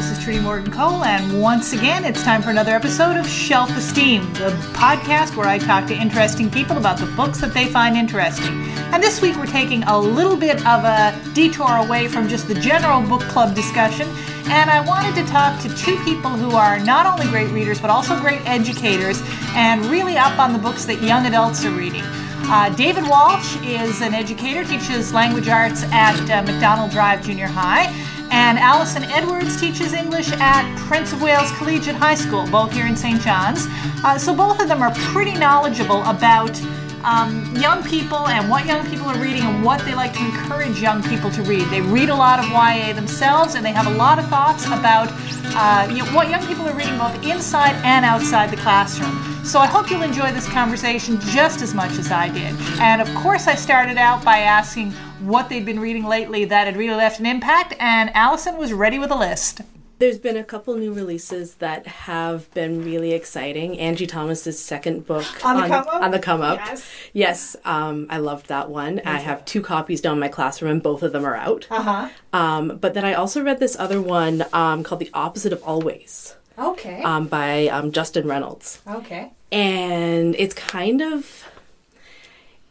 This is Trudy Morgan Cole, and once again, it's time for another episode of Shelf Esteem, the podcast where I talk to interesting people about the books that they find interesting. And this week, we're taking a little bit of a detour away from just the general book club discussion, and I wanted to talk to two people who are not only great readers, but also great educators, and really up on the books that young adults are reading. Uh, David Walsh is an educator, teaches language arts at uh, Macdonald Drive Junior High, and Alison Edwards teaches English at Prince of Wales Collegiate High School, both here in St. John's. Uh, so both of them are pretty knowledgeable about um, young people and what young people are reading and what they like to encourage young people to read. They read a lot of YA themselves, and they have a lot of thoughts about uh, you know, what young people are reading both inside and outside the classroom. So I hope you'll enjoy this conversation just as much as I did. And of course, I started out by asking what they'd been reading lately that had really left an impact, and Alison was ready with a list. There's been a couple new releases that have been really exciting. Angie Thomas's second book on the come up. On the come up. Yes, yes um, I loved that one. I have two copies down in my classroom, and both of them are out. Uh huh. Um, but then I also read this other one um, called The Opposite of Always. Okay. Um, by um, Justin Reynolds. Okay. And it's kind of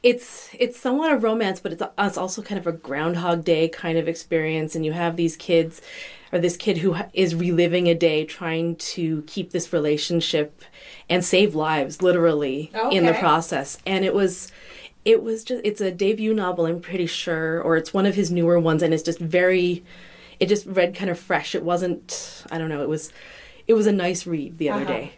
it's it's somewhat a romance, but it's, it's also kind of a Groundhog Day kind of experience. And you have these kids, or this kid who is reliving a day, trying to keep this relationship and save lives, literally okay. in the process. And it was it was just it's a debut novel, I'm pretty sure, or it's one of his newer ones, and it's just very it just read kind of fresh. It wasn't I don't know, it was it was a nice read the other uh-huh. day.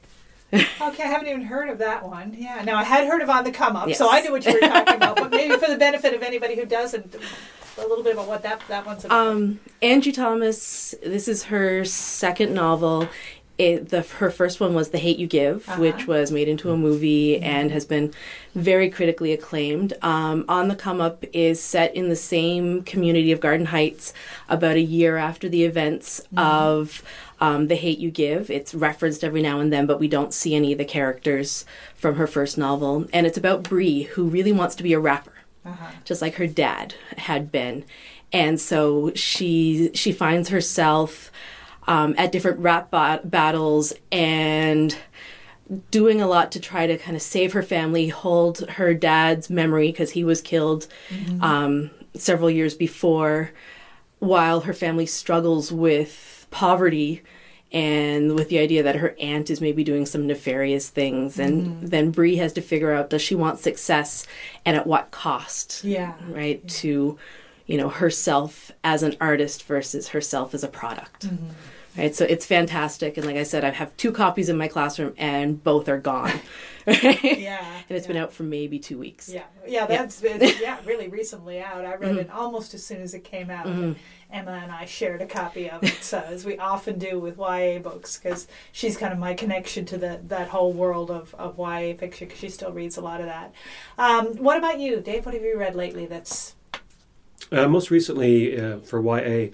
okay, I haven't even heard of that one. Yeah, now I had heard of On the Come Up, yes. so I knew what you were talking about. But maybe for the benefit of anybody who doesn't, a little bit about what that that one's about. Um, Angie Thomas. This is her second novel. It, the her first one was The Hate You Give, uh-huh. which was made into a movie mm-hmm. and has been very critically acclaimed. Um, On the Come Up is set in the same community of Garden Heights, about a year after the events mm-hmm. of um, The Hate You Give. It's referenced every now and then, but we don't see any of the characters from her first novel. And it's about Bree, who really wants to be a rapper, uh-huh. just like her dad had been. And so she she finds herself um, at different rap ba- battles and doing a lot to try to kind of save her family, hold her dad's memory because he was killed mm-hmm. um, several years before, while her family struggles with poverty and with the idea that her aunt is maybe doing some nefarious things and mm-hmm. then Bree has to figure out does she want success and at what cost yeah right yeah. to you know herself as an artist versus herself as a product mm-hmm. right so it's fantastic and like i said i have two copies in my classroom and both are gone yeah and it's yeah. been out for maybe two weeks yeah yeah that's yeah, been, yeah really recently out i read mm-hmm. it almost as soon as it came out mm-hmm. Emma and I shared a copy of it, so as we often do with YA books, because she's kind of my connection to the, that whole world of, of YA fiction, because she still reads a lot of that. Um, what about you, Dave? What have you read lately that's. Uh, most recently, uh, for YA,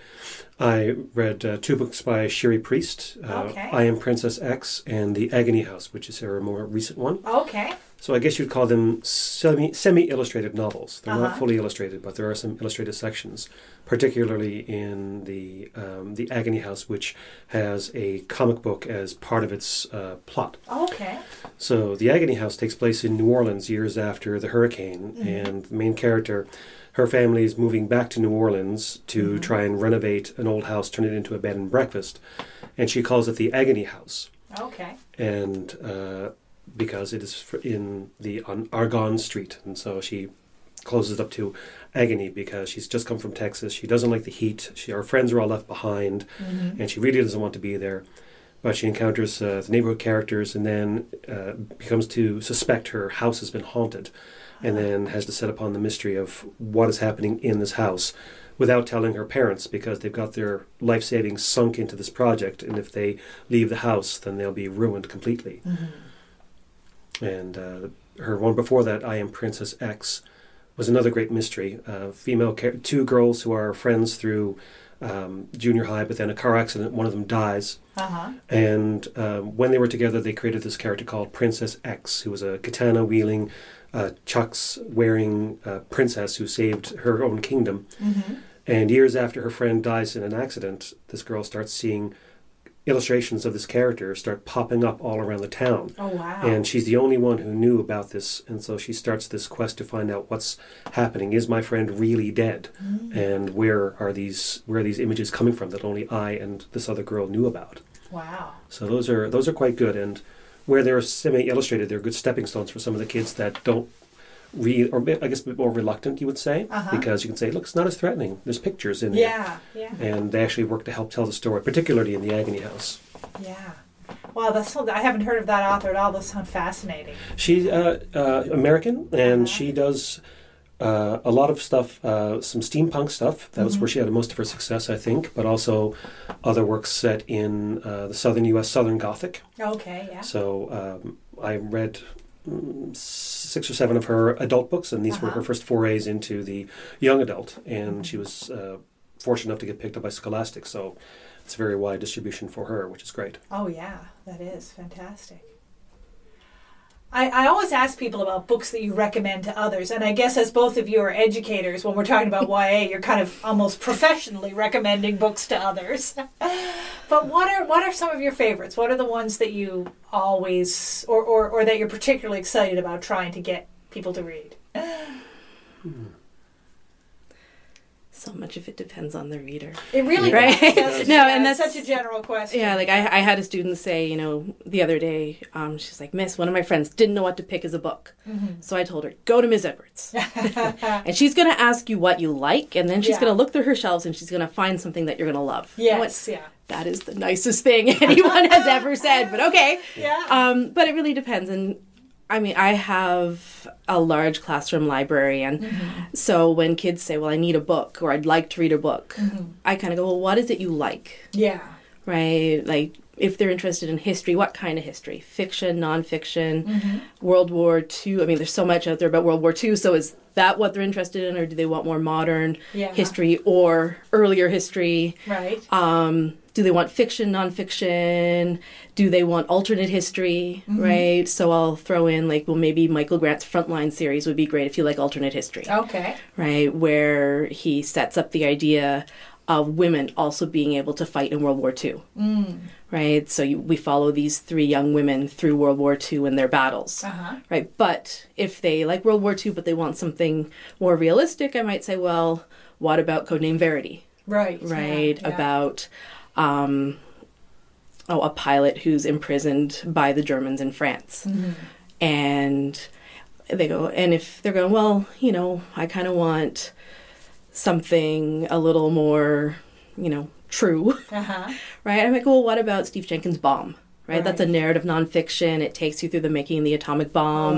I read uh, two books by Cherie Priest uh, okay. I Am Princess X and The Agony House, which is her more recent one. Okay. So I guess you'd call them semi semi illustrated novels. They're uh-huh. not fully illustrated, but there are some illustrated sections, particularly in the um, the Agony House, which has a comic book as part of its uh, plot. Okay. So the Agony House takes place in New Orleans years after the hurricane, mm-hmm. and the main character, her family is moving back to New Orleans to mm-hmm. try and renovate an old house, turn it into a bed and breakfast, and she calls it the Agony House. Okay. And uh, because it is in the on Argonne Street, and so she closes it up to agony because she's just come from Texas. She doesn't like the heat. She, her friends are all left behind, mm-hmm. and she really doesn't want to be there. But she encounters uh, the neighborhood characters, and then uh, becomes to suspect her house has been haunted, and then has to set upon the mystery of what is happening in this house without telling her parents because they've got their life savings sunk into this project, and if they leave the house, then they'll be ruined completely. Mm-hmm and uh, her one before that, I Am Princess X, was another great mystery. Uh, female two girls who are friends through um, junior high, but then a car accident, one of them dies. Uh-huh. And um, when they were together, they created this character called Princess X, who was a katana wielding, uh, chucks wearing uh, princess who saved her own kingdom. Mm-hmm. And years after her friend dies in an accident, this girl starts seeing illustrations of this character start popping up all around the town. Oh wow. And she's the only one who knew about this, and so she starts this quest to find out what's happening. Is my friend really dead? And where are these where are these images coming from that only I and this other girl knew about? wow. So those are those are quite good, and where they're semi-illustrated, they're good stepping stones for some of the kids that don't read, or I guess a bit more reluctant, you would say, Uh-huh. because you can say, look, it's not as threatening. There's pictures in there, Yeah. Yeah. and they actually work to help tell the story, particularly in the Agony House. Yeah. Wow, that's so, I haven't heard of that author at all. Those sound fascinating. She's uh, uh, American, and Uh-huh. she does uh, a lot of stuff, uh, some steampunk stuff. That was where she had most of her success, I think, but also other works set in uh, the southern U.S., Southern Gothic. Okay, yeah. So um, I read mm, six or seven of her adult books, and these were Uh-huh. her first forays into the young adult. And she was uh, fortunate enough to get picked up by Scholastic, so it's a very wide distribution for her, which is great. Oh yeah, that is fantastic. I, I always ask people about books that you recommend to others, and I guess as both of you are educators, when we're talking about YA, you're kind of almost professionally recommending books to others. but what are what are some of your favorites? What are the ones that you always or, or, or that you're particularly excited about trying to get people to read? Hmm. So much of it depends on the reader. It really Right. does? No, and that's- such a general question. Yeah, like I, I had a student say, you know, the other day, um, she's like, Miss, one of my friends didn't know what to pick as a book. Mm-hmm. So I told her, go to Ms. Edwards. and she's going to ask you what you like, and then she's Yeah. going to look through her shelves and she's going to find something that you're going to love. Yes, yeah. that is the nicest thing anyone has ever said, but okay. Yeah. Um, but it really depends. And I mean, I have a large classroom library, and Mm-hmm. so when kids say, Well, I need a book, or I'd like to read a book, Mm-hmm. I kind of go, Well, what is it you like? yeah. Right? Like, if they're interested in history, what kind of history? Fiction, nonfiction, Mm-hmm. World War II. I mean, there's so much out there about World War II, so is that what they're interested in, or do they want more modern Yeah. history or earlier history? Right. um, do they want fiction, nonfiction? Do they want alternate history? Right. So I'll throw in like, well, maybe Michael Grant's Frontline series would be great if you like alternate history, Okay. right? Where he sets up the idea of women also being able to fight in World War II. Right. So you, we follow these three young women through World War II and their battles. Uh-huh. Right. But if they like World War II, but they want something more realistic, I might say, well, what about Codename Verity? Right. right? Yeah, yeah. About um, oh, a pilot who's imprisoned by the Germans in France, Mm-hmm. and they go, and if they're going, well, you know, I kind of want something a little more, you know, true, Uh-huh. right? I'm like, well, what about Steve Sheinkin's Bomb? Right? That's a narrative nonfiction. It takes you through the making of the atomic bomb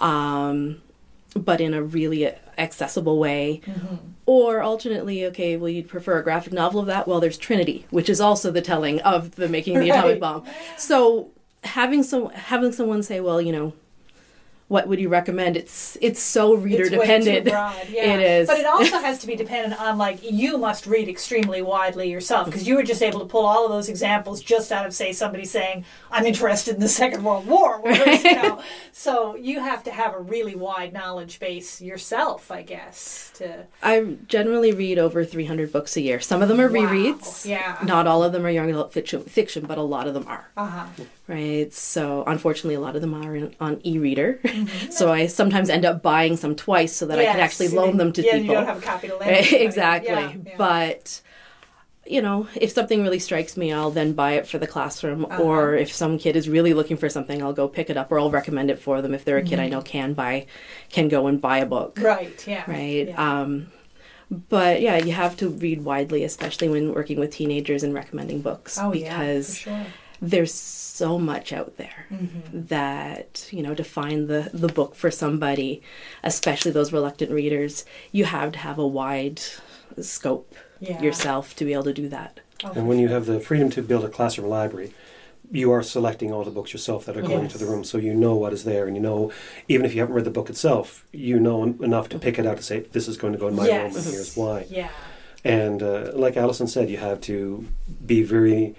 Wow. um, but in a really accessible way. Mm-hmm. Or alternately, okay, well, you'd prefer a graphic novel of that? Well, there's Trinity, which is also the telling of the making of the Right. atomic bomb. So having some having someone say, well, you know, what would you recommend? It's it's so reader It's dependent. broad, yeah. It is. But it also has to be dependent on like you must read extremely widely yourself because you were just able to pull all of those examples just out of say somebody saying I'm interested in the Second World War. Whereas, you know, so you have to have a really wide knowledge base yourself, I guess. To I generally read over 300 books a year. Some of them are Wow. rereads. Yeah. Not all of them are young adult fiction, fiction, but a lot of them are. uh huh. Right? So unfortunately, a lot of them are in, on e-reader. Mm-hmm. so I sometimes end up buying some twice so that I can actually loan them to yeah, people. you don't have a copy to lend. Right, exactly. Yeah, yeah. But you know, if something really strikes me, I'll then buy it for the classroom. Uh-huh. Or if some kid is really looking for something, I'll go pick it up, or I'll recommend it for them if they're a kid I Mm-hmm. know can buy, can go and buy a book. right. Yeah. Right. Yeah. Um, but yeah, you have to read widely, especially when working with teenagers and recommending books, oh because yeah. For sure. There's so much out there Mm-hmm. that you know to find the the book for somebody especially those reluctant readers you have to have a wide scope Yeah. yourself to be able to do that Oh, And when you have the freedom to build a classroom library, you are selecting all the books yourself that are going Yes. into the room, so you know what is there, and you know, even if you haven't read the book itself, you know enough to pick it out to say, this is going to go in my room, and here's why. Yeah. And uh, like Alison said, you have to be very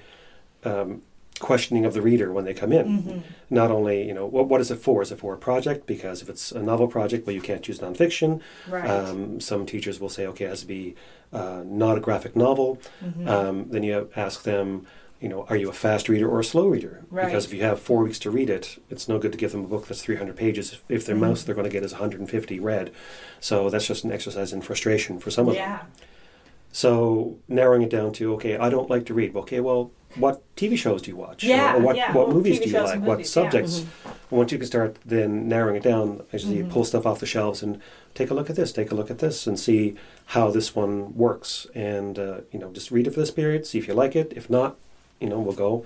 um, questioning of the reader when they come in. Mm-hmm. Not only, you know, what, what is it for? Is it for a project? Because if it's a novel project, well, you can't choose nonfiction. Right. Um, some teachers will say, okay, it has to be uh, not a graphic novel. Mm-hmm. Um, then you ask them, you know, are you a fast reader or a slow reader? Right. Because if you have four weeks to read it, it's no good to give them a book that's 300 pages. If their Mhm. most they're going to get is 150 read. So that's just an exercise in frustration for some of them. So narrowing it down to, okay, I don't like to read. Okay, well, what TV shows do you watch? Yeah, Or what, yeah. what Well, movies TV do you like? and What movies, yeah. subjects? Once you can start then narrowing it down, actually Mhm. pull stuff off the shelves and take a look at this, take a look at this, and see how this one works. And uh, you know, just read it for this period, see if you like it. If not, you know, we'll go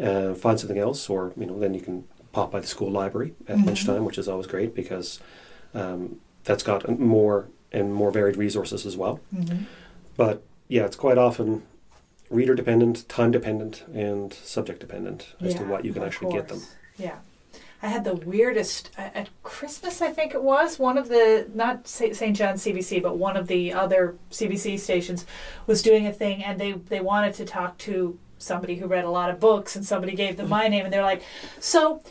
uh, find something else, or you know, then you can pop by the school library at Mhm. lunchtime, which is always great because um, that's got more and more varied resources as well. But yeah, it's quite often reader dependent, time dependent, and subject dependent as to what you can actually get them. Yeah. I had the weirdest at at Christmas. I think it was one of the not St. John's CBC, but one of the other CBC stations was doing a thing, and they they wanted to talk to somebody who read a lot of books, and somebody gave them my name, and they're like, "So,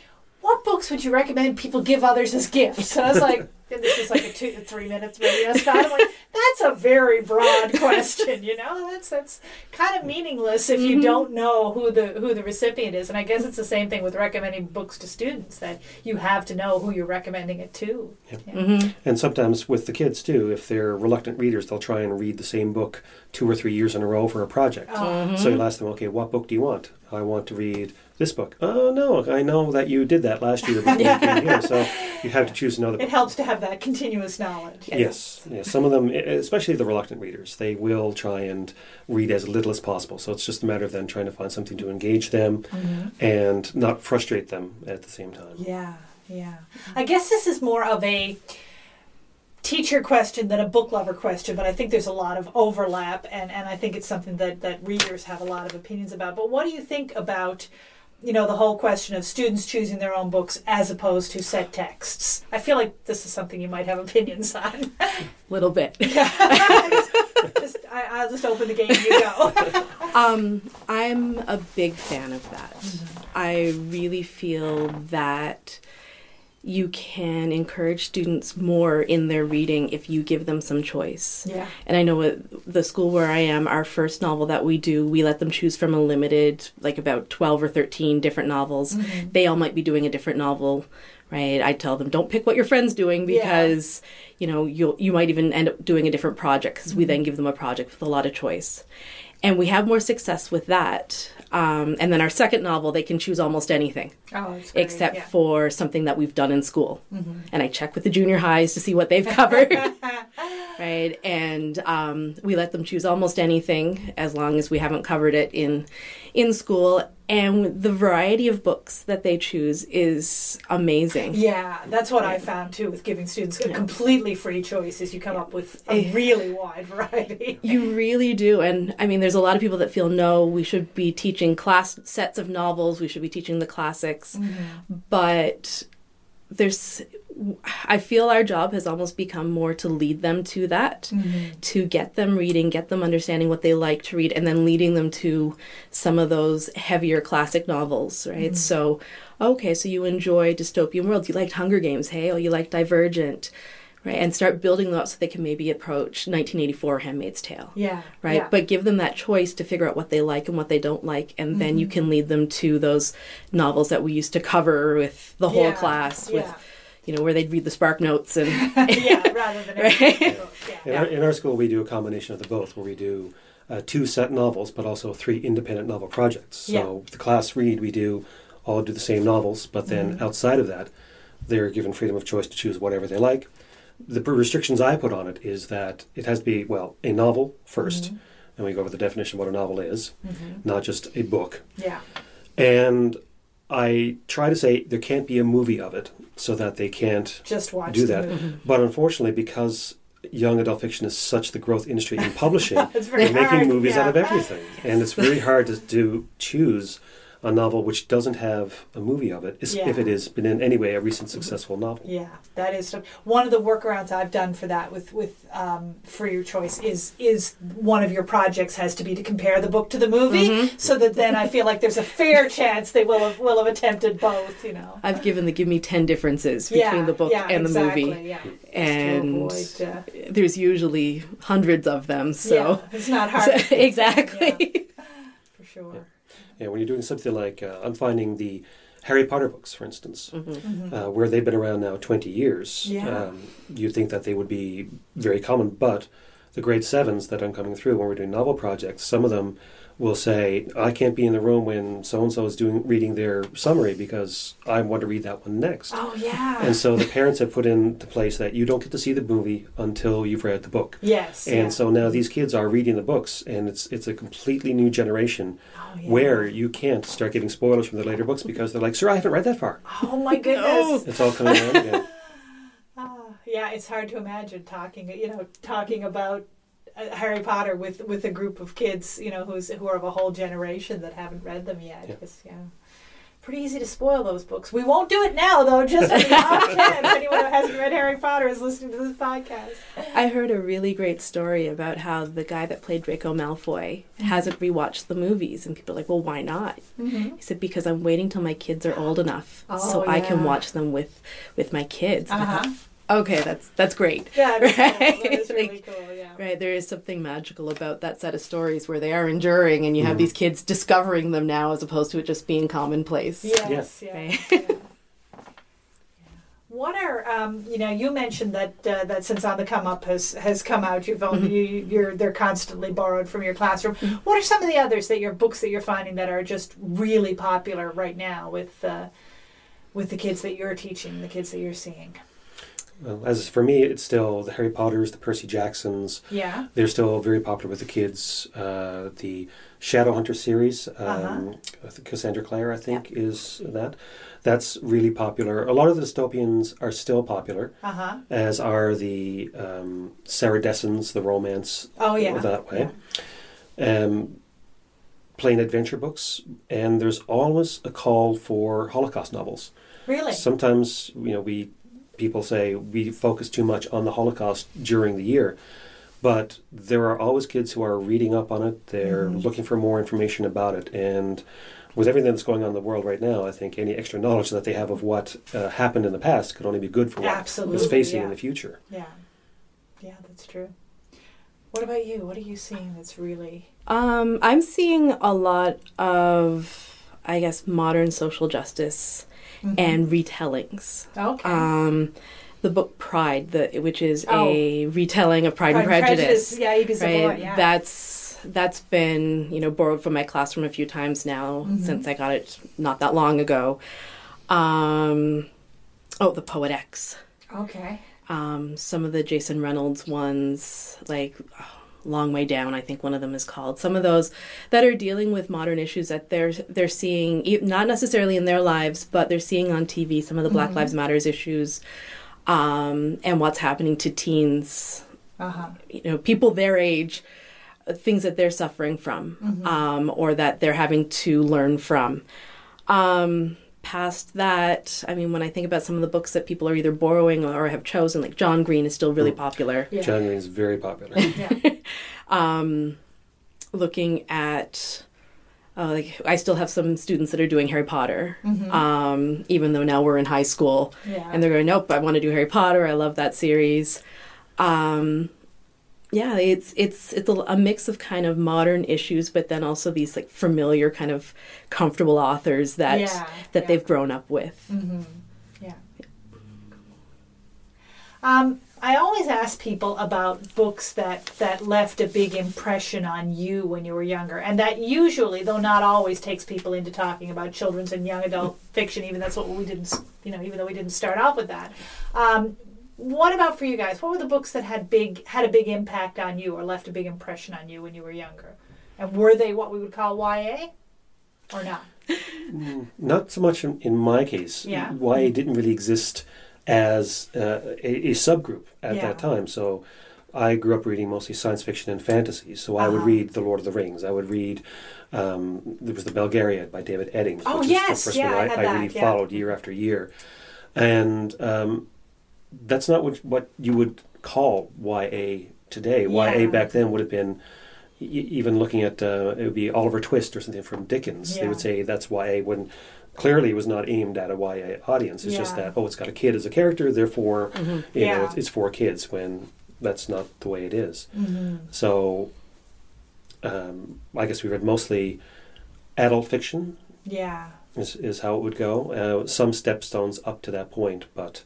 what books would you recommend people give others as gifts?" And I was like. And this is like a two to three minutes radio spot. I'm like, that's a very broad question, you know. That's that's kind of meaningless if you Mhm. don't know who the who the recipient is. And I guess it's the same thing with recommending books to students that you have to know who you're recommending it to. Yeah. Yeah. hmm And sometimes with the kids too, if they're reluctant readers, they'll try and read the same book two or three years in a row for a project. Oh, So you'll ask them, okay, what book do you want? I want to read this book. Oh no, I know that you did that last year before you came here, so you have to choose another It book. helps to have that continuous knowledge. Yes, yes. Some of them, especially the reluctant readers, they will try and read as little as possible. So it's just a matter of then trying to find something to engage them Mhm. and not frustrate them at the same time. Yeah, yeah. I guess this is more of a teacher question than a book lover question, but I think there's a lot of overlap, and, and I think it's something that, that readers have a lot of opinions about. But what do you think about, you know, the whole question of students choosing their own books as opposed to set texts? I feel like this is something you might have opinions on. A Little bit. just, I, I'll just open the game. and You go. Um, I'm a big fan of that. I really feel that you can encourage students more in their reading if you give them some choice. yeah. And I know at the school where I am, our first novel that we do, we let them choose from a limited, like about 12 or 13 different novels. Mm-hmm. They all might be doing a different novel, right? I tell them, don't pick what your friend's doing Yeah. because, you know, you'll, you might even end up doing a different project because we mm-hmm. then give them a project with a lot of choice. And we have more success with that. Um, and then our second novel, they can choose almost anything Oh, except yeah. for something that we've done in school. Mm-hmm. And I check with the junior highs to see what they've covered. right? And um, we let them choose almost anything as long as we haven't covered it in in school. And the variety of books that they choose is amazing. Yeah, that's what I found too with giving students a completely free choice is you come up with a really wide variety. You really do. And I mean, there's a lot of people that feel no, we should be teaching class sets of novels, we should be teaching the classics. Mm-hmm. But there's, I feel our job has almost become more to lead them to that, mm-hmm. to get them reading, get them understanding what they like to read, and then leading them to some of those heavier classic novels, right? Mm-hmm. So, okay, so you enjoy Dystopian worlds. you liked Hunger Games, hey, oh, you like Divergent. Right, and start building them up so they can maybe approach 1984 Handmaid's Tale Yeah. right? yeah. But give them that choice to figure out what they like and what they don't like, and then you mm-hmm. can lead them to those novels that we used to cover with the whole Yeah, class, with yeah. You know where they'd read the Spark Notes and yeah, rather than Right. every book. In, our, in our school, we do a combination of the both, where we do uh, two set novels, but also three independent novel projects. So the class read, we do all do the same novels, but then Mm-hmm. outside of that, they're given freedom of choice to choose whatever they like. The restrictions I put on it is that it has to be well a novel 1st Mm-hmm. and we go over the definition of what a novel is, not just a book. Yeah. And I try to say there can't be a movie of it, so that they can't Just watch do the that. movie. Mm-hmm. But unfortunately, because young adult fiction is such the growth industry in publishing, they're making hard, movies yeah. out of everything, and it's very hard to do choose a novel which doesn't have a movie of it, is- if it has been in any way a recent successful novel. Yeah, that is one of the workarounds I've done for that with with um, freer choice is is one of your projects has to be to compare the book to the movie, so that then I feel like there's a fair chance they will have will have attempted both. You know. I've given the give me ten differences between yeah, the book yeah, and the exactly, movie, Yeah. and avoid, uh, there's usually hundreds of them. So yeah, it's not hard. So- exactly. yeah, for sure. And when you're doing something like, uh, I'm finding the Harry Potter books, for instance, Mm-hmm. uh, where they've been around now 20 years, Yeah. um, you'd think that they would be very common. But the grade sevens that I'm coming through when we're doing novel projects, some of them will say, I can't be in the room when so and so is doing reading their summary because I want to read that one next. Oh yeah. And so the parents have put in the place that you don't get to see the movie until you've read the book. yes. And yeah. so now these kids are reading the books, and it's it's a completely new generation Oh, yeah. where you can't start getting spoilers from the later books because they're like, "Sir, I haven't read that far." Oh my goodness. It's all coming around again. Ah, yeah, it's hard to imagine talking, you know, talking about Harry Potter with with a group of kids, you know, who's who are of a whole generation that haven't read them yet. Yeah. 'cause, yeah. Pretty easy to spoil those books. We won't do it now, though. Just for the off chance anyone who hasn't read Harry Potter is listening to this podcast. I heard a really great story about how the guy that played Draco Malfoy hasn't rewatched the movies, and people are like, "Well, why not?" Mm-hmm. He said, "Because I'm waiting till my kids are old enough, so Oh, I can watch them with with my kids." Uh-huh. thought, okay, that's that's great. Yeah, that's cool. That Right? is really Like, cool. Yeah. Right, there is something magical about that set of stories where they are enduring, and you have Mhm. these kids discovering them now, as opposed to it just being commonplace. Yes, yeah. Right. yeah. What are um, you know? You mentioned that uh, that since on the come up has has come out, you've only, Mm-hmm. you, you're they're constantly borrowed from your classroom. What are some of the others that your books that you're finding that are just really popular right now with uh, with the kids that you're teaching, the kids that you're seeing? Well, as for me, it's still the Harry Potters, the Percy Jacksons. Yeah. They're still very popular with the kids. Uh, the Shadowhunter series, um, Uh-huh. Cassandra Clare, I think, is that. That's really popular. A lot of the dystopians are still popular, Uh huh. as are the um, Sarah Dessens, the romance Oh yeah. that way. Um, plain adventure books, and there's always a call for Holocaust novels. Really. Sometimes, you know, we people say we focus too much on the Holocaust during the year, but there are always kids who are reading up on it. They're Mhm. looking for more information about it, and with everything that's going on in the world right now, I think any extra knowledge that they have of what uh, happened in the past could only be good for what Absolutely, is facing yeah. in the future. yeah. Yeah, that's true. What about you? What are you seeing that's really? Um, I'm seeing a lot of, I guess, modern social justice and retellings. okay. Um, the book Pride, the which is Oh. a retelling of Pride, and Pride Prejudice. Yeah, right? yeah. That's that's been you know borrowed from my classroom a few times now Mhm. since I got it not that long ago. Um, oh, the Poet X. okay. Um, some of the Jason Reynolds ones, like oh, Long Way Down, I think one of them is called. Some of those that are dealing with modern issues that they're they're seeing, not necessarily in their lives, but they're seeing on TV. Some of the Black Lives Matters issues, um, and what's happening to teens. Uh huh. You know, people their age, uh, things that they're suffering from, um, or that they're having to learn from. Um, past that, I mean, when I think about some of the books that people are either borrowing or have chosen, like John Green is still really popular. Yeah. John Green is very popular. Yeah. Um, looking at, uh, like, I still have some students that are doing Harry Potter, um, even though now we're in high school, Yeah. and they're going, nope, I want to do Harry Potter. I love that series. Um, yeah, it's it's it's a, a mix of kind of modern issues, but then also these like familiar kind of comfortable authors that Yeah, that yeah. they've grown up with. Mm-hmm. Yeah. Um, I always ask people about books that, that left a big impression on you when you were younger, and that usually, though not always, takes people into talking about children's and young adult fiction. Even that's what we didn't, you know, even though we didn't start off with that. Um, what about for you guys? What were the books that had big had a big impact on you or left a big impression on you when you were younger? And were they what we would call YA, or not? Not so much in, in my case. Yeah. YA didn't really exist as uh, a, a subgroup at Yeah. that time. So I grew up reading mostly science fiction and fantasy. So I would Uh-huh. read The Lord of the Rings. I would read, um, there was The Belgariad by David Eddings, Oh, which is yes, the first yeah, one I I, I that, really yeah. followed year after year. And um, that's not what, what you would call YA today. Yeah. YA back then would have been y- even looking at uh, it would be Oliver Twist or something from Dickens. They would say that's YA when clearly it was not aimed at a YA audience. It's just that oh, it's got a kid as a character, therefore you know it's, it's for kids. When that's not the way it is. Mm-hmm. So um, I guess we read mostly adult fiction Yeah. is, is how it would go. Uh, some stepstones up to that point, but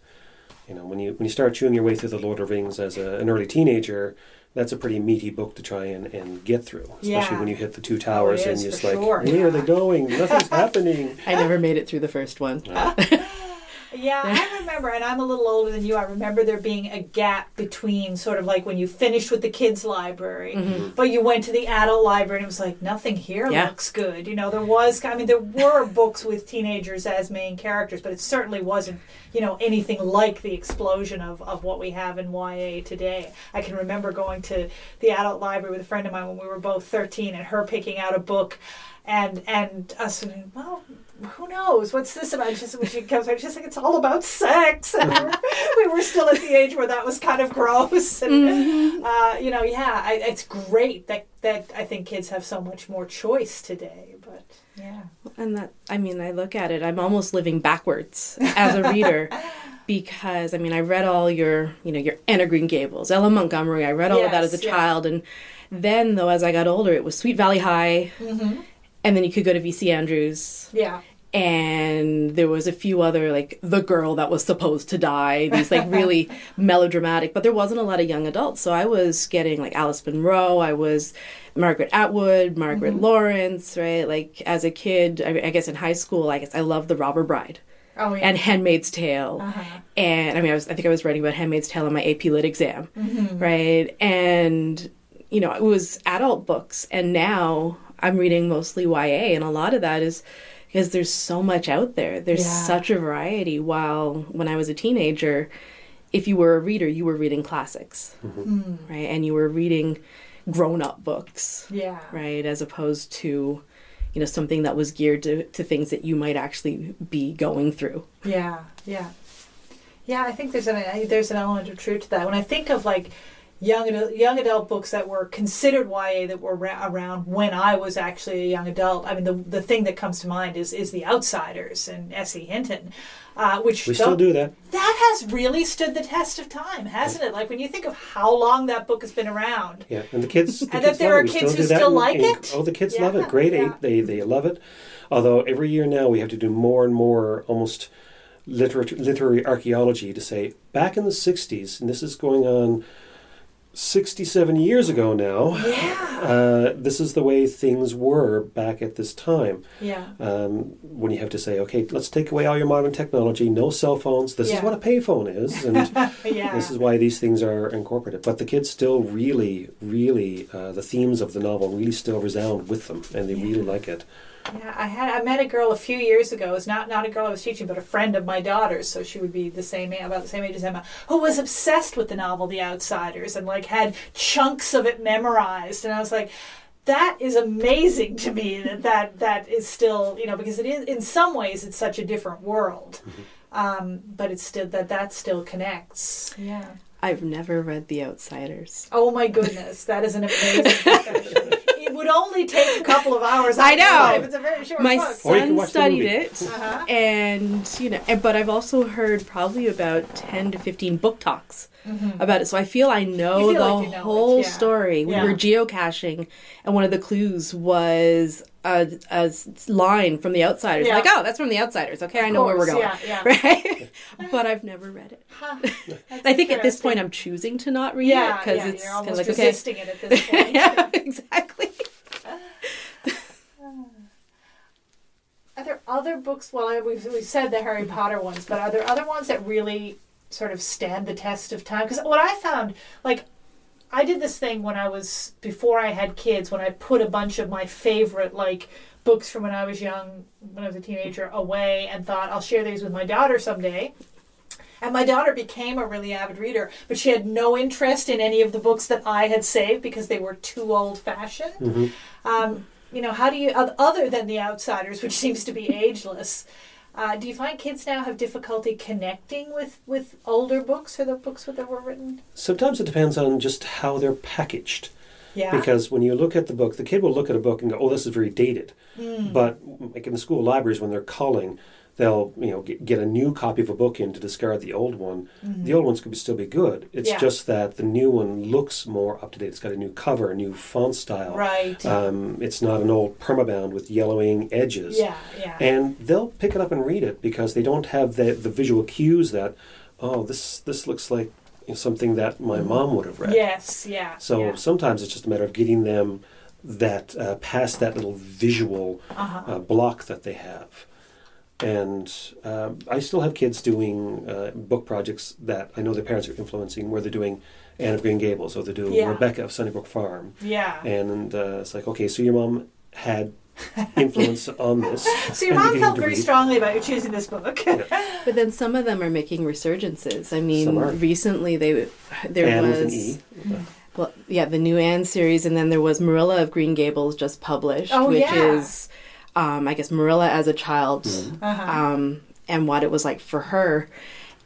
you know when you when you start chewing your way through the Lord of the Rings as a, an early teenager, that's a pretty meaty book to try and, and get through. Especially Yeah. when you hit the two towers oh, it and you're just like, sure. where are they going? Nothing's happening. I never made it through the first one. Yeah, I remember, and I'm a little older than you. I remember there being a gap between sort of like when you finished with the kids' library, mm-hmm. but you went to the adult library, and it was like nothing here Yeah. looks good. You know, there was, I mean, there were books with teenagers as main characters, but it certainly wasn't, you know, anything like the explosion of, of what we have in YA today. I can remember going to the adult library with a friend of mine when we were both 13, and her picking out a book. And and us saying, well, who knows? What's this about? Just when she comes back, she's like, it's all about sex. And we were- we were still at the age where that was kind of gross. And, uh, you know, yeah, I, it's great that, that I think kids have so much more choice today. But yeah. And that, I mean, I look at it, I'm almost living backwards as a reader because, I mean, I read all your, you know, your Anne of Green Gables, L.M. Montgomery, I read all of that as a yeah. child. And then, though, as I got older, it was Sweet Valley High, Mm-hmm. And then you could go to VC Andrews. Yeah. And there was a few other, like, The Girl That Was Supposed to Die, these, like, really melodramatic, but there wasn't a lot of young adults. So I was getting, like, Alice Munro, I was Margaret Atwood, Margaret Mm-hmm. Laurence, right? Like, as a kid, I, I guess in high school, I guess I loved The Robber Bride Oh, yeah. and Handmaid's Tale. uh-huh. And I mean, I was I think I was writing about Handmaid's Tale on my AP Lit exam, Mm-hmm. right? And you know, it was adult books, and now I'm reading mostly YA, and a lot of that is because there's so much out there. There's Yeah. such a variety. While when I was a teenager, if you were a reader, you were reading classics, Mm. right? And you were reading grown-up books, Yeah. right? As opposed to you know something that was geared to, to things that you might actually be going through Yeah, yeah, yeah. I think there's an there's an element of truth to that. When I think of like young adult, young adult books that were considered YA that were ra- around when I was actually a young adult, I mean the the thing that comes to mind is is The Outsiders and S.E. Hinton, uh, which We still don't- that. that has really stood the test of time, hasn't it? Like when you think of how long that book has been around. Yeah, and the kids. The And kids that there are. Kids still who still like it? Oh, the kids Yeah, love it. Grade yeah. eight, they they love it. Although every year now we have to do more and more almost literary, literary archaeology to say back in the '60s, and this is going on 67 years ago now. Yeah, Uh, this is the way things were back at this time. yeah, Um, when you have to say, okay, let's take away all your modern technology, no cell phones. This Yeah. is what a payphone is, and yeah. this is why these things are incorporated. But the kids still really, really, uh, the themes of the novel really still resound with them, and they really like it. Yeah, I had I met a girl a few years ago. It's not not a girl I was teaching, but a friend of my daughter's, so she would be the same about the same age as Emma, who was obsessed with the novel The Outsiders and like had chunks of it memorized. And I was like, that is amazing to me that that that is still you know because it is in some ways it's such a different world, um, but it's still that that still connects. Yeah. I've never read The Outsiders. Oh my goodness, that is an amazing discussion. it would only take a couple of hours. I know. life. It's a very short My book. Or son studied it, Uh-huh. and you know, and- but I've also heard probably about ten to fifteen book talks about it. So I feel I know feel the like you know whole yeah. story. We Yeah. were geocaching, and one of the clues was a line from The Outsiders. Yeah. Like, oh, that's from The Outsiders. Okay, I Of know where we're going. yeah, yeah. Right, but I've never read it. Huh. I think at this point. I'm choosing to not read yeah, it because yeah, it's you're kind of almost like okay. resisting it at this point. yeah, exactly. There other books? Well, we've, we've said the Harry Potter ones, but are there other ones that really sort of stand the test of time? Because what I found, like, I did this thing when I was before I had kids, when I put a bunch of my favorite like books from when I was young, when I was a teenager, away, and thought I'll share these with my daughter someday. And my daughter became a really avid reader, but she had no interest in any of the books that I had saved because they were too old fashioned. Mhm. Um, you know, how do you, other than The Outsiders, which seems to be ageless, uh, do you find kids now have difficulty connecting with, with older books or the books that were written? Sometimes it depends on just how they're packaged. Yeah. Because when you look at the book, the kid will look at a book and go, "Oh, this is very dated." Mm. But like in the school libraries, when they're culling, they'll you know get, get a new copy of a book in to discard the old one. The old ones could still be good. It's Yeah. just that the new one looks more up to date. It's got a new cover, a new font style. Right. Um, it's not an old permabound with yellowing edges. yeah, yeah. And they'll pick it up and read it because they don't have the the visual cues that, oh, this this looks like something that my mom would have read. yes, yeah. So yeah. sometimes it's just a matter of getting them that uh, past that little visual Uh-huh. uh, block that they have. And um, I still have kids doing uh, book projects that I know their parents are influencing, where they're doing Anne of Green Gables or they're doing Yeah. Rebecca of Sunnybrook Farm. yeah. And uh, it's like, okay, so your mom had influence on this. So your mom felt very read. strongly about you choosing this book. But then some of them are making resurgences. I mean, recently they there Anne was with an E. well, yeah, the new Anne series, and then there was Marilla of Green Gables just published, Oh, which yeah. is, um, I guess, Marilla as a child, Uh-huh. um, and what it was like for her.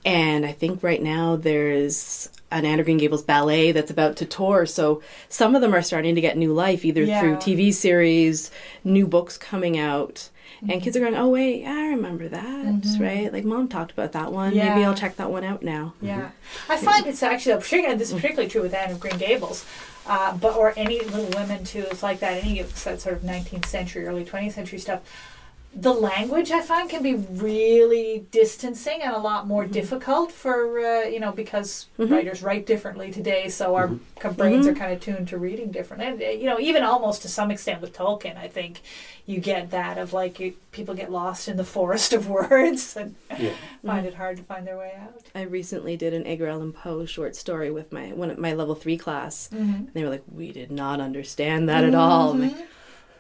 And I think right now there's an Anne of Green Gables ballet that's about to tour, so some of them are starting to get new life either Yeah. through TV series, new books coming out. And kids are going, oh wait, I remember that, right? Like mom talked about that one. Maybe Mm-hmm. I'll check that one out now. Yeah, I find it's actually, particularly, and this is particularly true with Anne of Green Gables, uh, but or any Little Women too. It's like that. Any that sort of 19th century, early 20th century stuff. The language I find can be really distancing and a lot more difficult for uh, you know because writers write differently today, so our kind of brains are kind of tuned to reading different. And uh, you know, even almost to some extent with Tolkien, I think you get that of like you, people get lost in the forest of words and Yeah. find it hard to find their way out. I recently did an Edgar Allan Poe short story with my one of my level three class. Mm-hmm. They were like, "We did not understand that at all."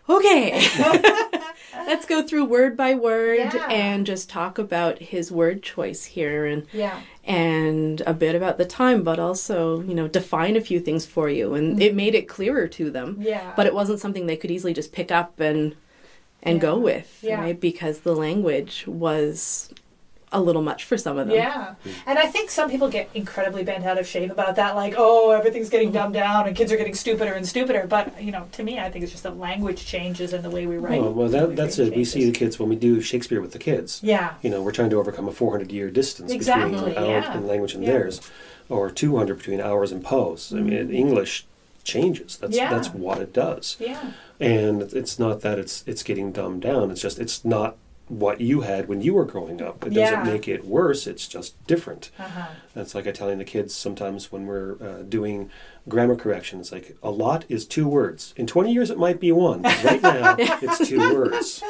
Okay, let's go through word by word Yeah. and just talk about his word choice here and Yeah. and a bit about the time, but also you know define a few things for you, and it made it clearer to them. Yeah. But it wasn't something they could easily just pick up and and go with, Yeah. right? Because the language was a little much for some of them. Yeah. And I think some people get incredibly bent out of shape about that, like, oh, everything's getting dumbed down and kids are getting stupider and stupider. But, you know, to me, I think it's just that language changes and the way we write. Oh, well, that, that's it. We see the kids when we do Shakespeare with the kids. Yeah. You know, we're trying to overcome a 400 year distance Exactly, between our yeah. and language and Yeah. theirs, or 200 between ours and Poe's. I mean, mm. English changes. That's Yeah. that's what it does. Yeah. And it's not that it's it's getting dumbed down. It's just it's not what you had when you were growing up. It Yeah. doesn't make it worse. It's just different. Uh-huh. That's like I telling the kids sometimes when we're uh, doing grammar correction. It's like a lot is two words. In 20 years, it might be one. Right now, it's two words.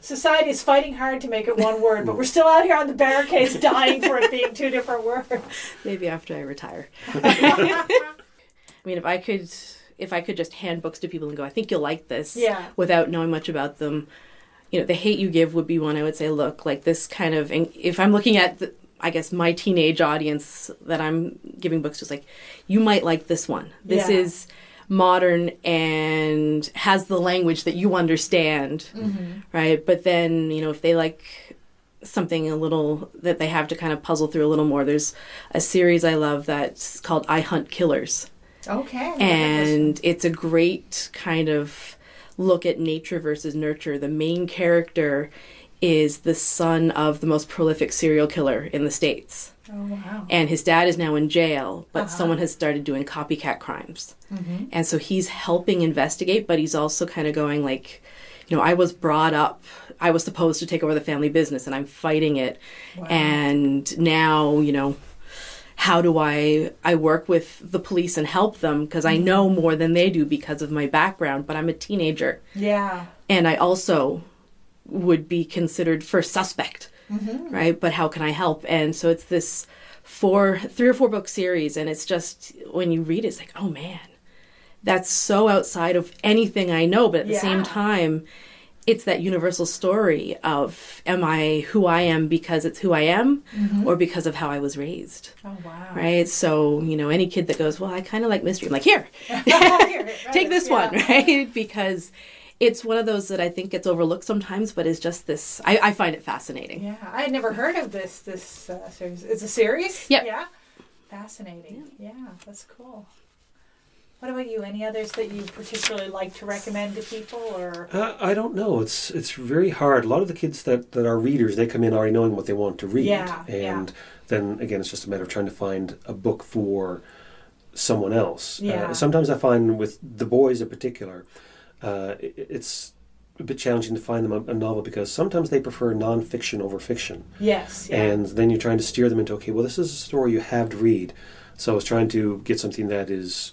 Society is fighting hard to make it one word, but we're still out here on the barricades dying for it being two different words. Maybe after I retire. I mean, if I could, if I could just hand books to people and go, I think you'll like this, Yeah. without knowing much about them. You know, the hate you give would be one I would say. Look, like this kind of, if I'm looking at, the, I guess my teenage audience that I'm giving books to, it's like, you might like this one. This Yeah. is modern and has the language that you understand, right? But then, you know, if they like something a little that they have to kind of puzzle through a little more. There's a series I love that's called I Hunt Killers. Okay. And it's a great kind of look at nature versus nurture. The main character is the son of the most prolific serial killer in the States. oh, wow. And his dad is now in jail, but Uh-huh. someone has started doing copycat crimes. Mm-hmm. And so he's helping investigate, but he's also kind of going like, you know, I was brought up, I was supposed to take over the family business and I'm fighting it. Wow. And now, you know, how do I I work with the police and help them because I know mm-hmm. more than they do because of my background, but I'm a teenager Yeah. and I also would be considered first suspect, mm-hmm. right? But how can I help? And so it's this four, three or four book series, and it's just when you read it, it's like, oh man, that's so outside of anything I know. But at the same time, it's that universal story of am I who I am because it's who I am, or because of how I was raised, Oh, wow. right? So you know, any kid that goes, well, I kind of like mystery, I'm like, here, Here, take this yeah. one, right? Because it's one of those that I think gets overlooked sometimes, but is just this. I, I find it fascinating. Yeah, I had never heard of this this uh, series. It's a series. Yep. Yeah. Fascinating. Yeah, that's cool. What about you? Any others that you particularly like to recommend to people, or Uh, I don't know. It's it's very hard. A lot of the kids that, that are readers, they come in already knowing what they want to read, Yeah, yeah. and then again, it's just a matter of trying to find a book for someone else. Yeah. Uh, sometimes I find with the boys in particular, uh, it, it's a bit challenging to find them a, a novel because sometimes they prefer nonfiction over fiction, yes, yeah. and then you're trying to steer them into okay, well, this is a story you have to read. So I was trying to get something that is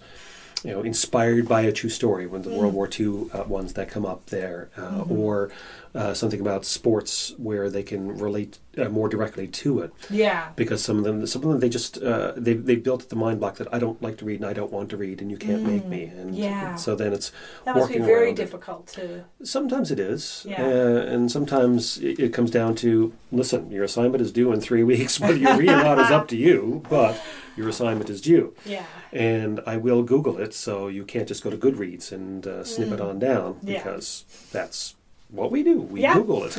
you know, inspired by a true story, when the World War II uh, ones that come up there, uh, or uh, something about sports where they can relate uh, more directly to it. yeah, Because some of them, some of them, they just uh, they they built the mind block that I don't like to read and I don't want to read, and you can't make me. And Yeah. so then it's that must be very around it. difficult to. Sometimes it is, Yeah. uh, and sometimes it, it comes down to listen. Your assignment is due in three weeks. Whether you read or not is up to you, but your assignment is due Yeah, and I will Google it, so you can't just go to Goodreads and uh, snip it on down Mm. Yeah. because that's what we do. We Yeah. Google it.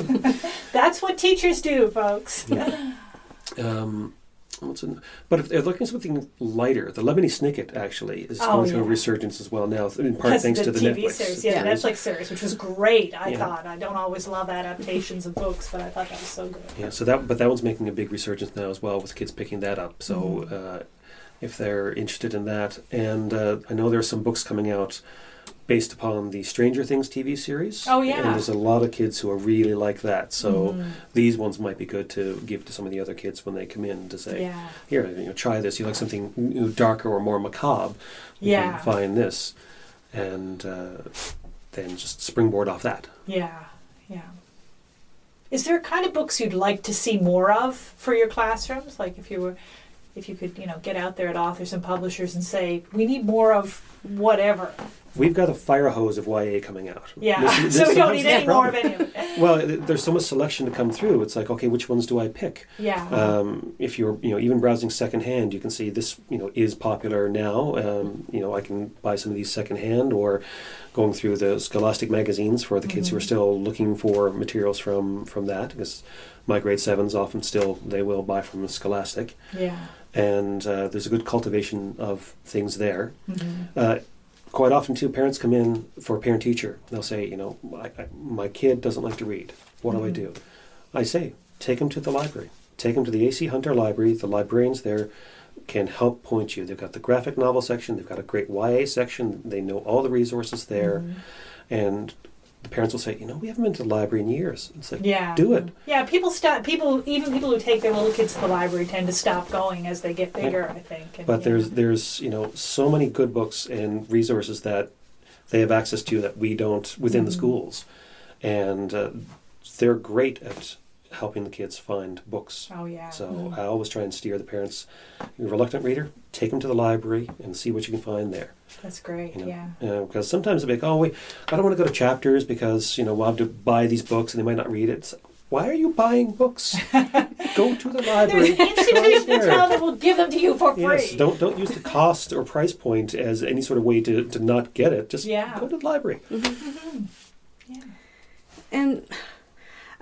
that's what teachers do, folks. um, what's in, but if they're looking for something lighter, the Lemony Snicket actually is Oh, going through a yeah. resurgence as well now, in part Because thanks to the TV Netflix. series, yeah, the. Netflix series, which was great. I Yeah. thought I don't always love adaptations of books, but I thought that was so good. Yeah, so that but that one's making a big resurgence now as well with kids picking that up. So Mm-hmm. uh, if they're interested in that, and uh, I know there's some books coming out based upon the Stranger Things TV series. Oh, yeah. and there's a lot of kids who are really like that. So Mhm. these ones might be good to give to some of the other kids when they come in to say, Yeah, "Here, you know, try this. You like something darker or more macabre? You Yeah. can find this." And uh, then just springboard off that. yeah, yeah. Is there kind of books you'd like to see more of for your classrooms? Like if you were, if you could, you know, get out there at authors and publishers and say, we need more of whatever. We've got a fire hose of YA coming out. Yeah, This- so we don't need any more of any of it. Well, there's so much selection to come through. It's like, okay, which ones do I pick? Yeah. Um, if you're, you know, even browsing secondhand, you can see this, you know, is popular now. Um, you know, I can buy some of these secondhand, or going through the Scholastic magazines for the kids who are still looking for materials from from that. Because my grade sevens often still they will buy from Scholastic, yeah. And uh, there's a good cultivation of things there. Mhm. Uh, quite often, too, parents come in for parent teacher. They'll say, you know, I, I, my kid doesn't like to read. What do I Mhm. do? I say, take him to the library. Take him to the AC Hunter Library. The librarians there can help point you. They've got the graphic novel section. They've got a great YA section. They know all the resources there, Mhm. and the parents will say, you know, we haven't been to the library in years. It's like, Yeah. do it. Yeah, people stop. People, even people who take their little kids to the library, tend to stop going as they get bigger. I think. And, But there's there's you know so many good books and resources that they have access to that we don't within the Mhm. schools, and uh, they're great at helping the kids find books. Oh yeah. So Mhm. I always try and steer the parents. You're a reluctant reader, take them to the library and see what you can find there. That's great. You know, Yeah. because sometimes they're like, oh wait, I don't want to go to chapters because you know we'll have to buy these books and they might not read it. It's why are you buying books? go to the library. There's an institution in there. town that will give them to you for free. Yes, don't don't use the cost or price point as any sort of way to, to not get it. Just Yeah. go to the library. Yeah. And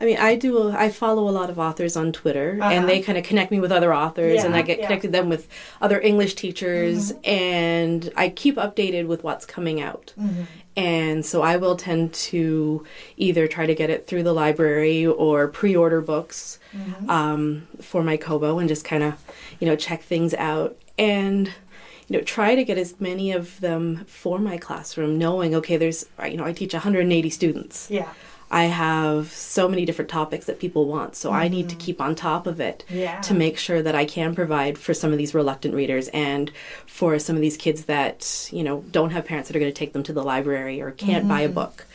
I mean, I do. I follow a lot of authors on Twitter, Uh-huh. and they kind of connect me with other authors, and I get yeah. connected them with other English teachers, and I keep updated with what's coming out. Mhm. And so I will tend to either try to get it through the library or pre-order books Mhm. um, for my Kobo and just kind of, you know, check things out and you know try to get as many of them for my classroom, knowing okay, there's you know I teach 180 students. Yeah. I have so many different topics that people want, so I need to keep on top of it Yeah. to make sure that I can provide for some of these reluctant readers and for some of these kids that, you know, don't have parents that are going to take them to the library or can't buy a book.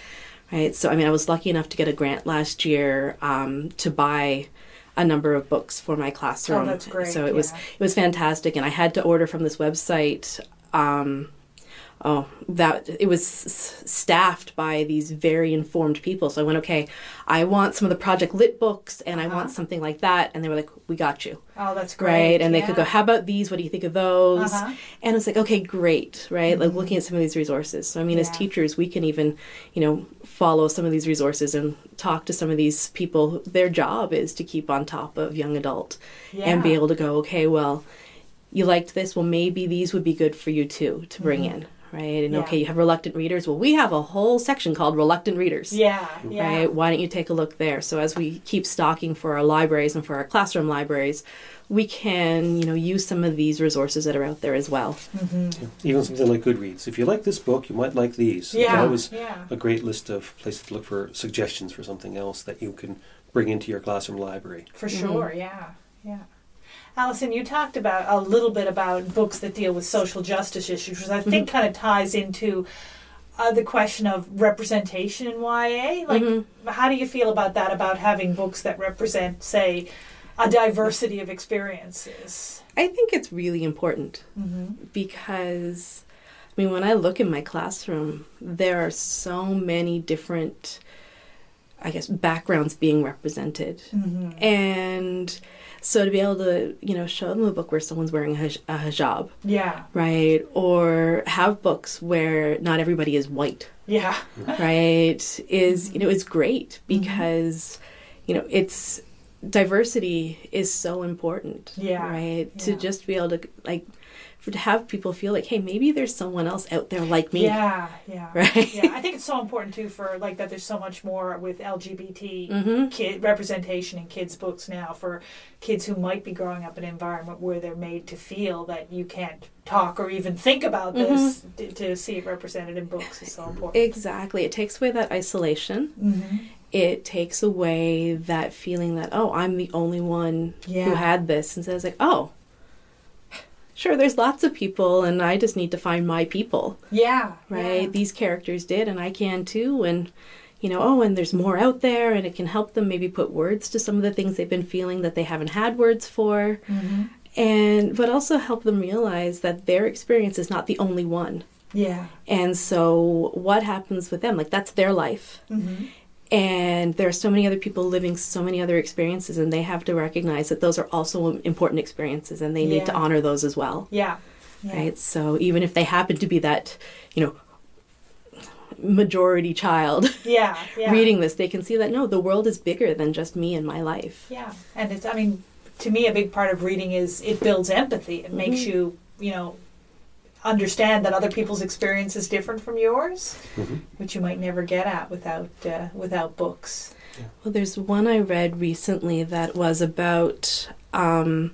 Right? So, I mean, I was lucky enough to get a grant last year um, to buy a number of books for my classroom. Oh, that's great, So it was it was fantastic and I had to order from this website um, oh that it was s- staffed by these very informed people. So i went okay i want some of the project lit books and i Uh-huh. want something like that. And they were like we got you. Oh, that's great. right? And they could go how about these? What do you think of those? Uh-huh. and it's like okay great. Right? Like looking at some of these resources. So i mean as teachers we can even you know follow some of these resources and talk to some of these people. Their job is to keep on top of young adult and be able to go okay well you liked this. Well maybe these would be good for you too to bring Mm-hmm. in right? And Yeah. okay, you have reluctant readers. Well, we have a whole section called reluctant readers. Yeah, yeah. Right? Why don't you take a look there? So as we keep stocking for our libraries and for our classroom libraries, we can, you know, use some of these resources that are out there as well. Even something like Goodreads. If you like this book, you might like these. It's Yeah, always yeah. a great list of places to look for suggestions for something else that you can bring into your classroom library. For Mm-hmm. sure, yeah, yeah. Alison, you talked about a little bit about books that deal with social justice issues, which I think Mm-hmm. kind of ties into uh, the question of representation in YA. Like, Mm-hmm. how do you feel about that? About having books that represent, say, a diversity of experiences. I think it's really important Mm-hmm. because I mean when I look in my classroom there are so many different I guess backgrounds being represented Mm-hmm. and so to be able to you know show them a book where someone's wearing a, hij- a hijab. Yeah, right? Or have books where not everybody is white. Yeah, right? Is mm-hmm. you know it's great mm-hmm. because you know it's diversity is so important. Yeah, right? Yeah. to just be able to like for to have people feel like hey maybe there's someone else out there like me yeah, yeah. Right? Yeah, I think it's so important too for like that. There's so much more with LGBT Mhm. kid representation in kids' books now for kids who might be growing up in an environment where they're made to feel that you can't talk or even think about this. To, to see it represented in books is so important. exactly it takes away that isolation mm-hmm. it takes away that feeling that oh i'm the only one Yeah. who had this and so it's like oh sure there's lots of people and i just need to find my people Yeah, right? yeah. These characters did, and I can too. And you know, oh, and there's more out there, and it can help them maybe put words to some of the things they've been feeling that they haven't had words for, Mm-hmm. and but also help them realize that their experience is not the only one. Yeah. And so, what happens with them? Like that's their life. Mm-hmm. And there are so many other people living so many other experiences, and they have to recognize that those are also important experiences, and they need to honor those as well. Yeah. yeah. right? So even if they happen to be that, you know, majority child Yeah. Yeah. reading this, they can see that no, the world is bigger than just me and my life. Yeah, and it's, I mean, to me, a big part of reading is it builds empathy. It makes mm-hmm. you, you know, understand that other people's experience is different from yours, Mhm. which you might never get at without uh, without books. Well, there's one I read recently that was about um,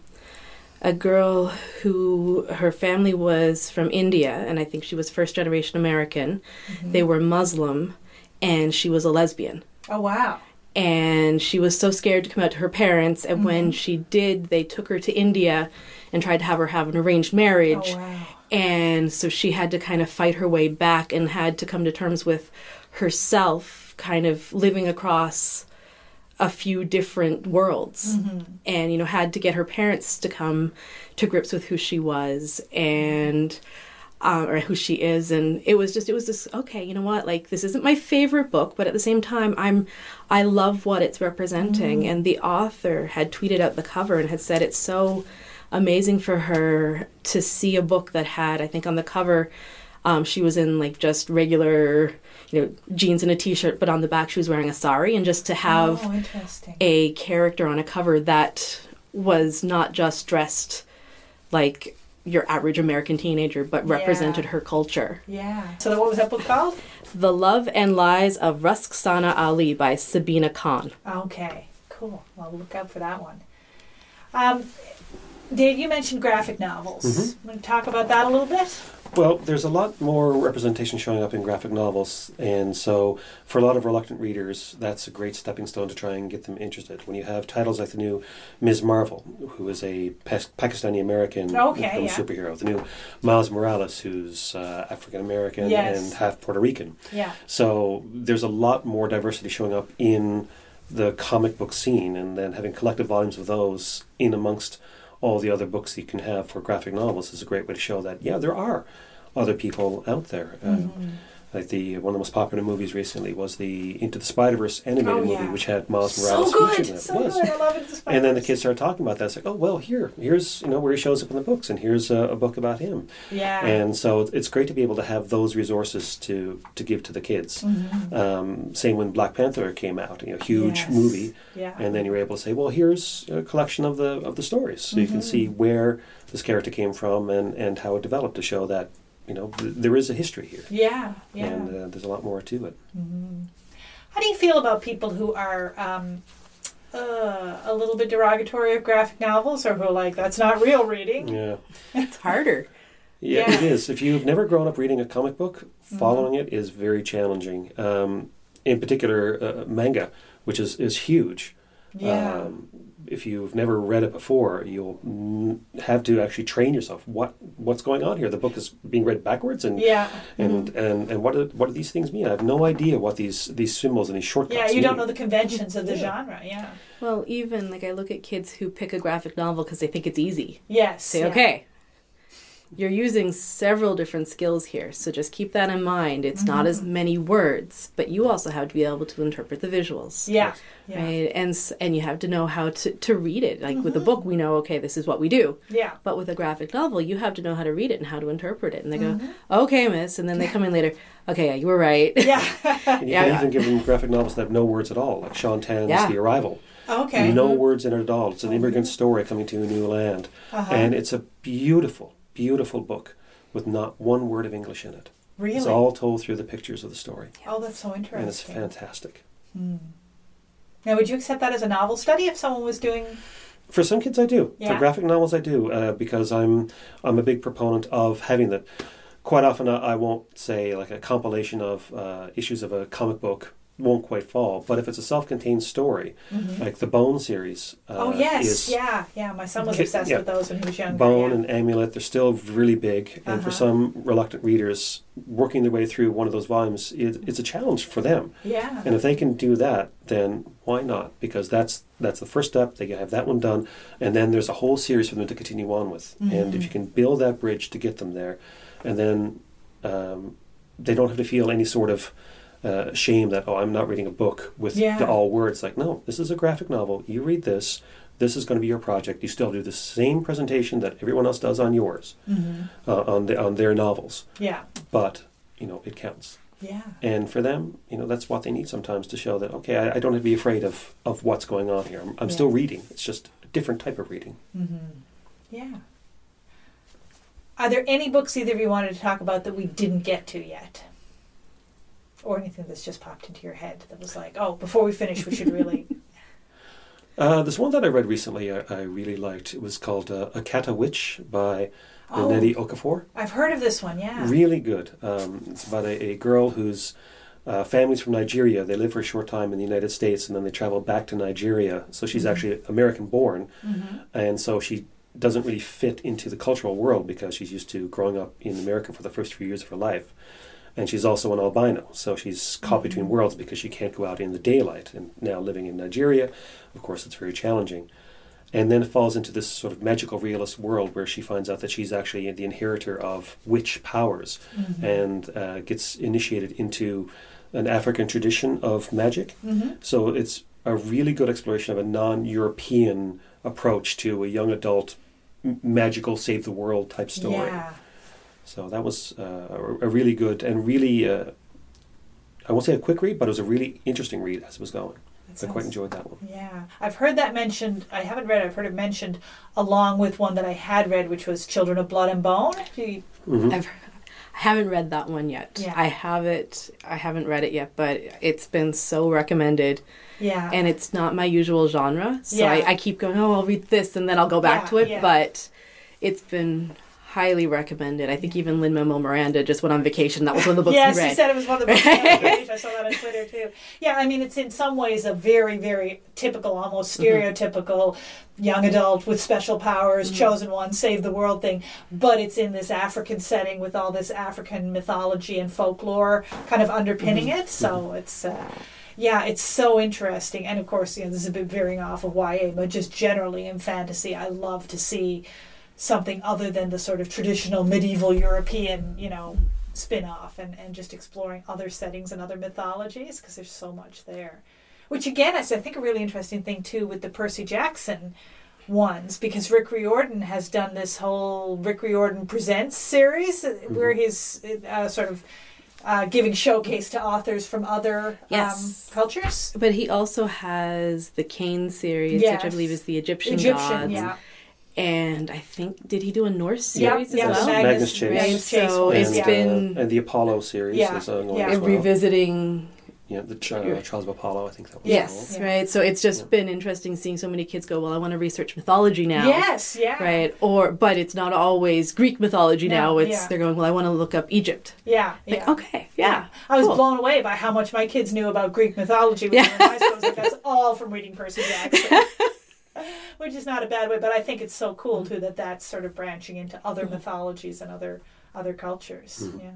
a girl who her family was from India, and I think she was first generation American. They were Muslim, and she was a lesbian. Oh wow! and she was so scared to come out to her parents and when she did they took her to india and tried to have her have an arranged marriage Oh wow! And so she had to kind of fight her way back and had to come to terms with herself kind of living across a few different worlds. And you know had to get her parents to come to grips with who she was and um, or who she is. And it was just it was just okay you know what? Like this isn't my favorite book but at the same time i'm i love what it's representing. And the author had tweeted out the cover and had said it's so amazing for her to see a book that had i think on the cover um, she was in like just regular you know jeans and a t-shirt but on the back she was wearing a sari and just to have oh, a character on a cover that was not just dressed like your average American teenager, but Yeah. represented her culture. yeah. So what was that book called? The Love and Lies of Rukhsana Ali by Sabina Khan. Okay, cool. Well, look out for that one. Um, Dave, you mentioned graphic novels. Want to talk about that a little bit? Well, there's a lot more representation showing up in graphic novels, and so for a lot of reluctant readers, that's a great stepping stone to try and get them interested. When you have titles like the new Ms. Marvel, who is a Pakistani American Okay, yeah. superhero, the new Miles Morales, who's uh, African American Yes. and half Puerto Rican. Yeah. So there's a lot more diversity showing up in the comic book scene, and then having collective volumes of those in amongst all the other books you can have for graphic novels is a great way to show that yeah, there are other people out there. Uh, Mm-hmm. Like the one of the most popular movies recently was the Into the Spider Verse animated Oh, movie, which had Miles So Morales good, featured in it. so It was. good. I love it. And then the kids started talking about that. It's like, oh well, here, here's you know where he shows up in the books, and here's a, a book about him. Yeah. And so it's great to be able to have those resources to to give to the kids. Mhm. Um, same when Black Panther came out, you know, huge Yes. movie, Yeah. and then you were able to say, well, here's a collection of the of the stories, so you can Mhm. see where this character came from and and how it developed to show that you know there is a history here, Yeah, yeah. and uh, there's a lot more to it. How do you feel about people who are um, uh, a little bit derogatory of graphic novels, or who are like that's not real reading? Yeah. It's harder. Yeah, Yeah. Mm-hmm. it is. If you've never grown up reading a comic book, following it is very challenging. Um, in particular, uh, manga, which is, is huge. Yeah. Um, if you've never read it before, you'll have to actually train yourself. What what's going on here? The book is being read backwards, and yeah. and, mm-hmm. and and what do, what do these things mean? I have no idea what these these symbols and these shortcuts. Yeah, you don't know the conventions of the Yeah. genre. Yeah. Well, even like I look at kids who pick a graphic novel because they think it's easy. Yes. Say, yeah. okay, you're using several different skills here, so just keep that in mind. It's not as Mm-hmm. many words, but you also have to be able to interpret the visuals. Yeah. Yeah. Right, and and you have to know how to, to read it. Like Mm-hmm. with a book, we know okay, this is what we do. Yeah. But with a graphic novel, you have to know how to read it and how to interpret it. And they Mm-hmm. go, okay, miss, and then they come in later. Okay, yeah, you were right. Yeah. And you Yeah. can even give them graphic novels that have no words at all, like Shaun Tan's Yeah. The Arrival. okay. No words in it at all. It's an immigrant story coming to a new land. Uh-huh. And it's a beautiful, beautiful book with not one word of English in it. really. It's all told through the pictures of the story. oh, that's so interesting. And it's fantastic. Now, would you accept that as a novel study if someone was doing? For some kids, I do. Yeah. For graphic novels, I do uh, because I'm I'm a big proponent of having that. Quite often, I I won't say like a compilation of uh, issues of a comic book won't quite fall, but if it's a self-contained story, like the Bone series. Uh, Mm-hmm. oh yes, is yeah, yeah. My son was obsessed yeah. with those when he was younger. Bone yeah. and Amulet, they're still really big, and for Uh-huh. some reluctant readers, working their way through one of those volumes, it, it's a challenge for them. yeah. And if they can do that, then why not? Because that's that's the first step. They have that one done, and then there's a whole series for them to continue on with. And Mm-hmm. if you can build that bridge to get them there, and then um, they don't have to feel any sort of uh, shame that oh I'm not reading a book with Yeah. the all words. Like no, this is a graphic novel. You read this. This is going to be your project. You still do the same presentation that everyone else does on yours, Mm-hmm. uh, on the, on their novels. Yeah, But you know it counts. yeah. And for them, you know, that's what they need sometimes to show that okay, I, I don't have to be afraid of of what's going on here. I'm, I'm Yeah. still reading. It's just a different type of reading. Mm-hmm. Yeah. Are there any books either of you wanted to talk about that we didn't get to yet? Or anything that's just popped into your head that was like, oh, before we finish, we should really. Uh, there's one that I read recently. I, I really liked. It was called uh, "Akata Witch" by Oh. Nnedi Okorafor. I've heard of this one, yeah. Really good. Um, it's about a, a girl whose uh, family's from Nigeria. They live for a short time in the United States, and then they travel back to Nigeria. So she's actually American born, and so she doesn't really fit into the cultural world because she's used to growing up in America for the first few years of her life. And she's also an albino, so she's caught between mm-hmm. worlds because she can't go out in the daylight. And now living in Nigeria, of course, it's very challenging. And then falls into this sort of magical realist world where she finds out that she's actually the inheritor of witch powers mm-hmm. and uh, gets initiated into an African tradition of magic. Mm-hmm. So it's a really good exploration of a non European approach to a young adult m- magical save the world type story. Yeah. So that was uh, a, a really good and really, uh, I won't say a quick read, but it was a really interesting read as it was going. That I quite enjoyed that one. Yeah. I've heard that mentioned. I haven't read it, I've heard it mentioned along with one that I had read, which was Children of Blood and Bone. Do you- Mhm. I've I haven't read that one yet. Yeah. I have it. I haven't read it yet, but it's been so recommended, Yeah. and it's not my usual genre. So Yeah. I, I keep going. Oh, I'll read this, and then I'll go back Yeah, to it. yeah. But it's been highly recommended. I think even Lin Manuel Miranda just went on vacation. That was one of the books yes, he read. he said it was one of the books. I saw that on Twitter too. Yeah, I mean, it's in some ways a very, very typical, almost Mm-hmm. stereotypical young adult with special powers, Mm-hmm. chosen one, save the world thing. But it's in this African setting with all this African mythology and folklore kind of underpinning Mm-hmm. it. So it's. Uh, yeah, it's so interesting, and of course, you know, this is a bit veering off of YA, but just generally in fantasy, I love to see something other than the sort of traditional medieval European, you know, spin off and, and just exploring other settings and other mythologies because there's so much there. Which again is I think a really interesting thing too with the Percy Jackson ones because Rick Riordan has done this whole Rick Riordan Presents series uh, where he's uh, sort of uh, giving showcase to authors from other Yes. um, cultures. But he also has the Kane series, which I believe is the Egyptian, Egyptian, gods. yeah. And I think did he do a Norse series yeah, as the well? Magnus, Magnus Chase. Magnus Chase so was, it's and, yeah. been- uh, and the Apollo series Yeah, is ongoing yeah. as well. revisiting Yeah, the Ch- uh, Trials of Apollo, I think that was. Yes, Yeah. right. So it's just Yeah. been interesting seeing so many kids go, well, I want to research mythology now. Yes, yeah. Right. Or but it's not always Greek mythology No, now. It's yeah. they're going, well, I want to look up Egypt. Yeah, Like, yeah. okay, yeah. I was cool. blown away by how much my kids knew about Greek mythology when Yeah. they were in high school. I was like, that's all from reading Percy Jackson. Which is not a bad way, but I think it's so cool too that that's sort of branching into other Mm-hmm. mythologies and other other cultures. Mhm. Yeah.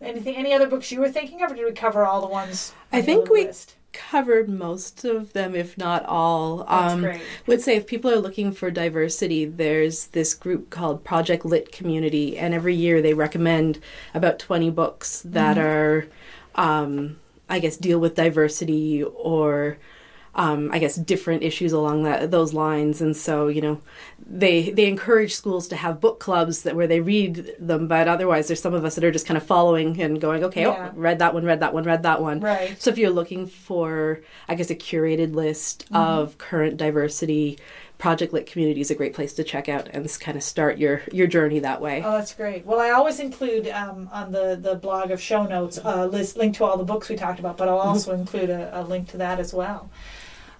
Anything? Any other books you were thinking of, or did we cover all the ones? I on think little we- list? Covered most of them, if not all. That's um, great. would say if people are looking for diversity, there's this group called Project Lit Community, and every year they recommend about 20 books that are, um, I guess, deal with diversity or. Um, I guess different issues along that those lines, and so you know, they they encourage schools to have book clubs that where they read them. But otherwise, there's some of us that are just kind of following and going, okay, Yeah. oh, read that one, read that one, read that one. Right. So if you're looking for, I guess, a curated list Mm-hmm. of current diversity, Project Lit Community is a great place to check out and kind of start your your journey that way. Oh, that's great. Well, I always include um, on the, the blog of show notes a list link to all the books we talked about, but I'll also include a, a link to that as well.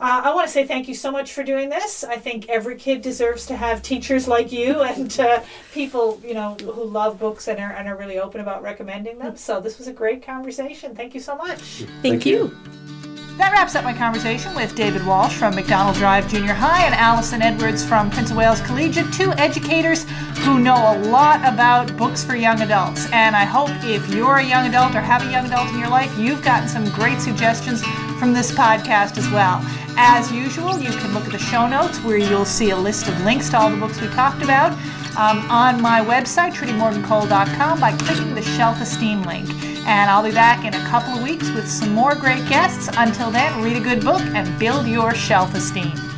Uh, I want to say thank you so much for doing this. I think every kid deserves to have teachers like you and uh, people you know who love books and are and are really open about recommending them. So this was a great conversation. Thank you so much. Thank, Thank you. you. That wraps up my conversation with David Walsh from Macdonald Drive Junior High and Alison Edwards from Prince of Wales Collegiate, two educators who know a lot about books for young adults. And I hope if you're a young adult or have a young adult in your life, you've gotten some great suggestions from this podcast as well. As usual, you can look at the show notes where you'll see a list of links to all the books we talked about um, on my website, trudymorgancole.com, by clicking the Shelf Esteem link. And I'll be back in a couple of weeks with some more great guests. Until then, read a good book and build your shelf esteem.